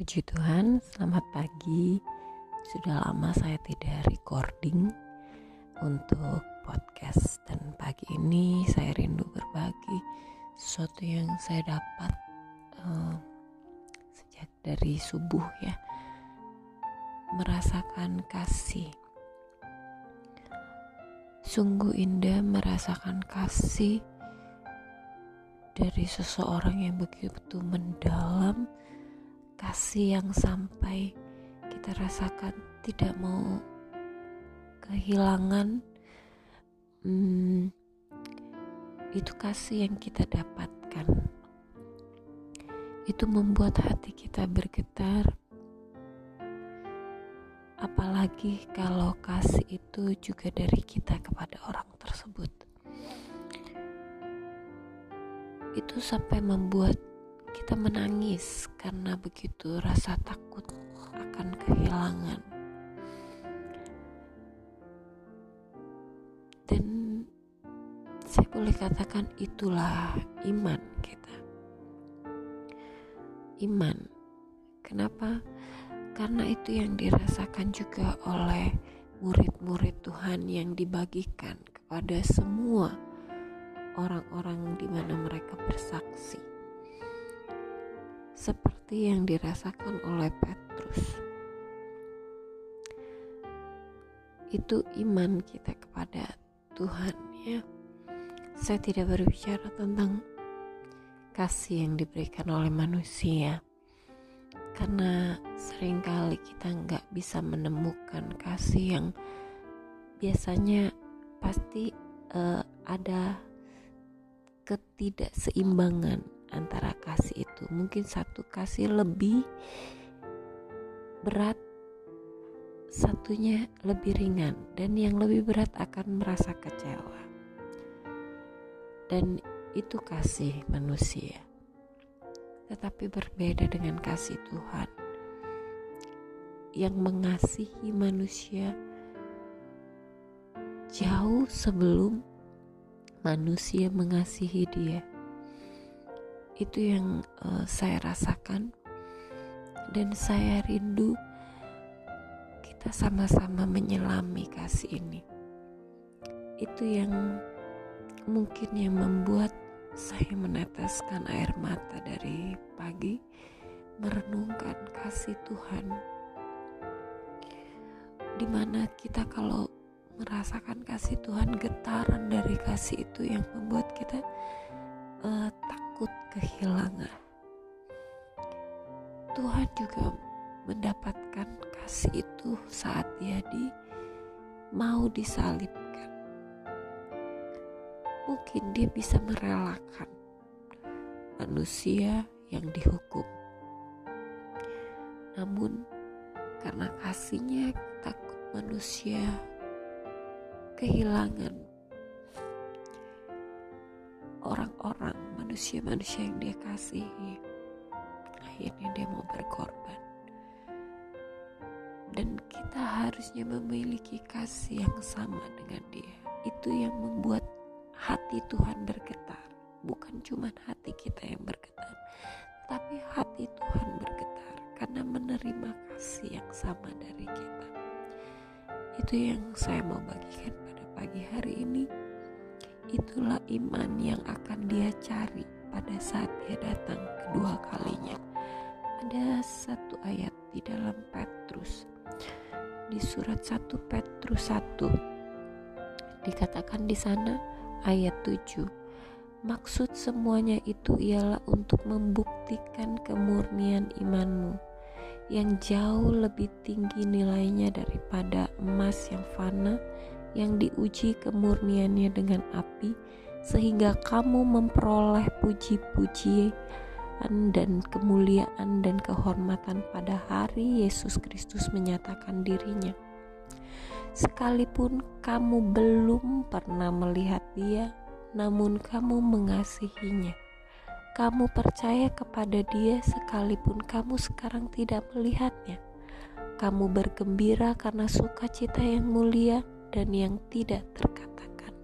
Puji Tuhan, selamat pagi. Sudah lama saya tidak recording untuk podcast dan pagi ini saya rindu berbagi sesuatu yang saya dapat uh, sejak dari subuh ya. Merasakan kasih. Sungguh indah merasakan kasih dari seseorang yang begitu mendalam kasih yang sampai kita rasakan tidak mau kehilangan hmm, itu kasih yang kita dapatkan. Itu membuat hati kita bergetar. Apalagi kalau kasih itu juga dari kita kepada orang tersebut. Itu sampai membuat kita menangis karena begitu rasa takut akan kehilangan. Dan saya boleh katakan itulah iman kita. Iman. Kenapa? Karena itu yang dirasakan juga oleh murid-murid Tuhan yang dibagikan kepada semua orang-orang di mana mereka bersaksi seperti yang dirasakan oleh Petrus. Itu iman kita kepada Tuhan ya. Saya tidak berbicara tentang kasih yang diberikan oleh manusia karena sering kali kita nggak bisa menemukan kasih yang biasanya pasti uh, ada ketidakseimbangan antara kasih itu. Mungkin satu kasih lebih berat satunya lebih ringan dan yang lebih berat akan merasa kecewa. Dan itu kasih manusia. Tetapi berbeda dengan kasih Tuhan. Yang mengasihi manusia jauh sebelum manusia mengasihi dia itu yang uh, saya rasakan. Dan saya rindu kita sama-sama menyelami kasih ini. Itu yang mungkin yang membuat saya meneteskan air mata dari pagi merenungkan kasih Tuhan. Di mana kita kalau merasakan kasih Tuhan getaran dari kasih itu yang membuat kita uh, takut kehilangan. Tuhan juga mendapatkan kasih itu saat dia di mau disalibkan. Mungkin dia bisa merelakan manusia yang dihukum. Namun karena kasihnya takut manusia kehilangan orang-orang manusia-manusia yang dia kasihi. Akhirnya dia mau berkorban. Dan kita harusnya memiliki kasih yang sama dengan dia. Itu yang membuat hati Tuhan bergetar. Bukan cuma hati kita yang bergetar tapi hati Tuhan bergetar karena menerima kasih yang sama dari kita. Itu yang saya mau bagikan pada pagi hari ini itulah iman yang akan dia cari pada saat dia datang kedua kalinya. Ada satu ayat di dalam Petrus di surat 1 Petrus 1 dikatakan di sana ayat 7 Maksud semuanya itu ialah untuk membuktikan kemurnian imanmu yang jauh lebih tinggi nilainya daripada emas yang fana yang diuji kemurniannya dengan api sehingga kamu memperoleh puji-pujian dan kemuliaan dan kehormatan pada hari Yesus Kristus menyatakan dirinya. Sekalipun kamu belum pernah melihat Dia, namun kamu mengasihinya. Kamu percaya kepada Dia sekalipun kamu sekarang tidak melihatnya. Kamu bergembira karena sukacita yang mulia dan yang tidak terkatakan,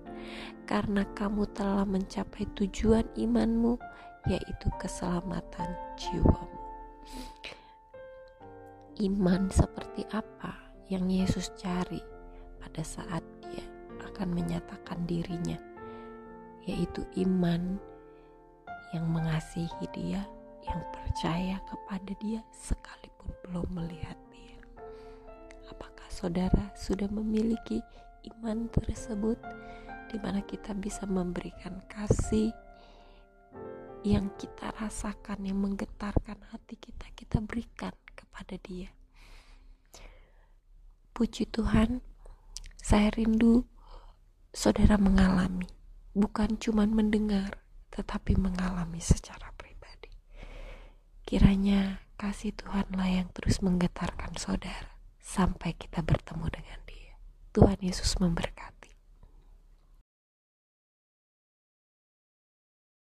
karena kamu telah mencapai tujuan imanmu, yaitu keselamatan jiwamu. iman seperti apa yang Yesus cari pada saat dia akan menyatakan dirinya, yaitu iman yang mengasihi dia, yang percaya kepada dia sekalipun belum melihat saudara sudah memiliki iman tersebut di mana kita bisa memberikan kasih yang kita rasakan yang menggetarkan hati kita kita berikan kepada dia. Puji Tuhan saya rindu saudara mengalami bukan cuma mendengar tetapi mengalami secara pribadi. Kiranya kasih Tuhanlah yang terus menggetarkan saudara sampai kita bertemu dengan dia. Tuhan Yesus memberkati